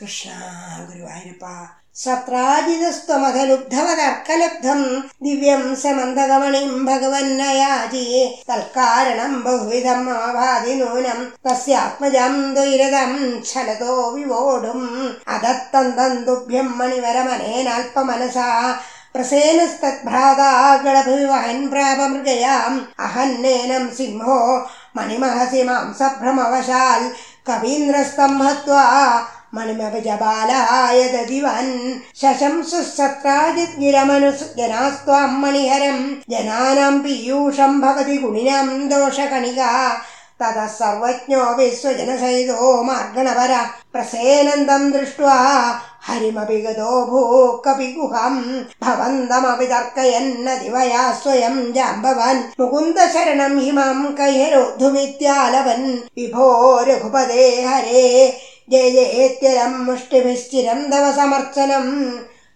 कृष्णा गुरुवायरुपा सत्राजिदस्त्वमधलुब्धव तर्कलब्धम् दिव्यम् शमन्दगमणि भगवन्नयाजि। तत्कारणम् बहुविधम् माभाधि नूनम् तस्यात्मजम् दुरदम् छलतो विवोढुम्। अदत्तम् तन्तुभ्यम् मणिवरमनेनाल्पमनसा प्रसेनस्तद्भ्राता प्रसेनस्तद्भ्राताहन् प्रापमृगयाम्। अहन्नेनम् सिंहो मणिमहसि मांसभ्रमवशाल्। कवीन्द्रस्तम् हत्वा मणिमभिजबालाय दधिवन्। शशंसु सत्रा जिद्गिरमनु जनास्त्वाम् मणिहरम् भवति गुणिनां दोषकणिका। ततः सर्वज्ञो विश्वजनसहितो मार्गणवर प्रसेनन्दं दृष्ट्वा हरिमपि गतो भो कपिगुहम् भवन्तमपि तर्कयन्न दिवया स्वयं जाम्बवन्। मुकुन्दशरणं हिमां कैहरोद्धुमित्यालवन् विभो रघुपदे हरे। ജയ ജയേത്യരം മുഷ്ടിഭിശ്ചിരം തവ സമർച്ചനം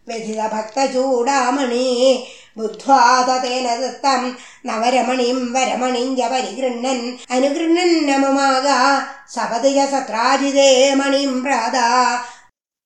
വ്യഥിത ഭക്തചൂടാമണി ബുദ്ധ്വാ തതേന ദത്തം. നവരമണിം വരമണിം പരിഗൃണ്ണൻ അനുഗൃണ്ണൻ നമമാക. സപതിജ സത്രാജിതേ മണിം പ്രാതാ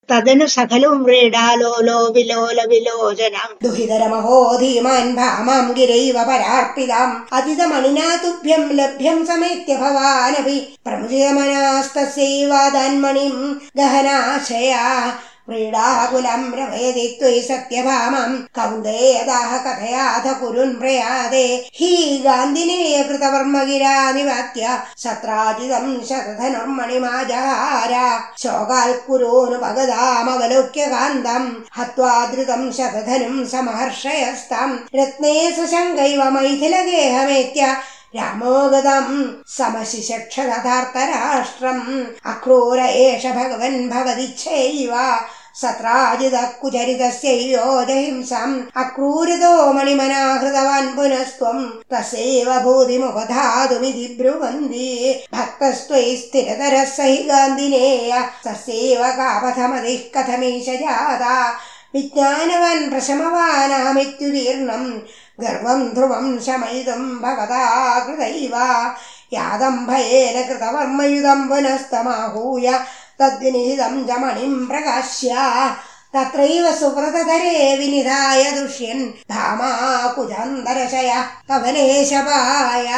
തദനു സകലും വ്രീഡാലോലോ വിലോല വിലോചനം ദുഹിതരമഹോ ധീമാൻ ഭാമാം ഗിരൈവ പരാർപ്പിതാം അതിതമണിനാ തുഭ്യം ലഭ്യം സമേത്യ ഭവാനപി പ്രമുദിതമനാസ്തസ്യൈവാദാൻമണിം ഗഹനാശയാ വ്രീഡാകുലം രമയതി ത്വയി സത്യഭാമം. കൗന്ദേയദാഹ കഥയാഥ കുരുൻ പ്രയാതെ ഹി ഗാന്ധിനേയ കൃതവർമ്മഗിരാ നിവാത്യ സത്രാജിതം ശതധനുർമണിമാജഹാര ശോകാൽ കുരൂനു ഭഗതാമവലോക്യ കാന്തം. ഹത്വാദൃതം ശതധനും സമഹർഷയസ്തം രത്നേ സശങ്കൈവ മൈഥിലഗേഹമേത്യ രാമോഗതം സമശിശക്ഷതാർത്ഥരാഷ്ട്രം അക്രൂര ഏഷ ഭഗവൻ ഭഗതിച്ഛൈവ സത്രാജിത കുചരിതസ്യോജഹിംസം അക്രൂരതോ മണിമനാഹൃതവാൻ പുനസ്ത്വം. തസേവ ഭൂതിമുപധാതുമിതി ബ്രുവന്തി. ഭക്തസ്ത്വൈ സ്ഥിരതരः സഹി ഗാന്ധിനേയ സസേവ കാപഥമതിः കഥമീശ ജാത. വിജ്ഞാനവാൻ പ്രശമവാനാമിത്യുദീർണം గర్వం ధ్రువం శమయుధం భగతా కృతైవ యాదంభయేన కృతవర్మయుధం వనస్తమాహూయ తద్వినిహితం జమణిం ప్రకాశ్య తత్రైవ సువ్రతధరే వినిధాయ దృశ్యన్ దుష్యన్ ధామాకుజాంధరశయ కవనేశపాయ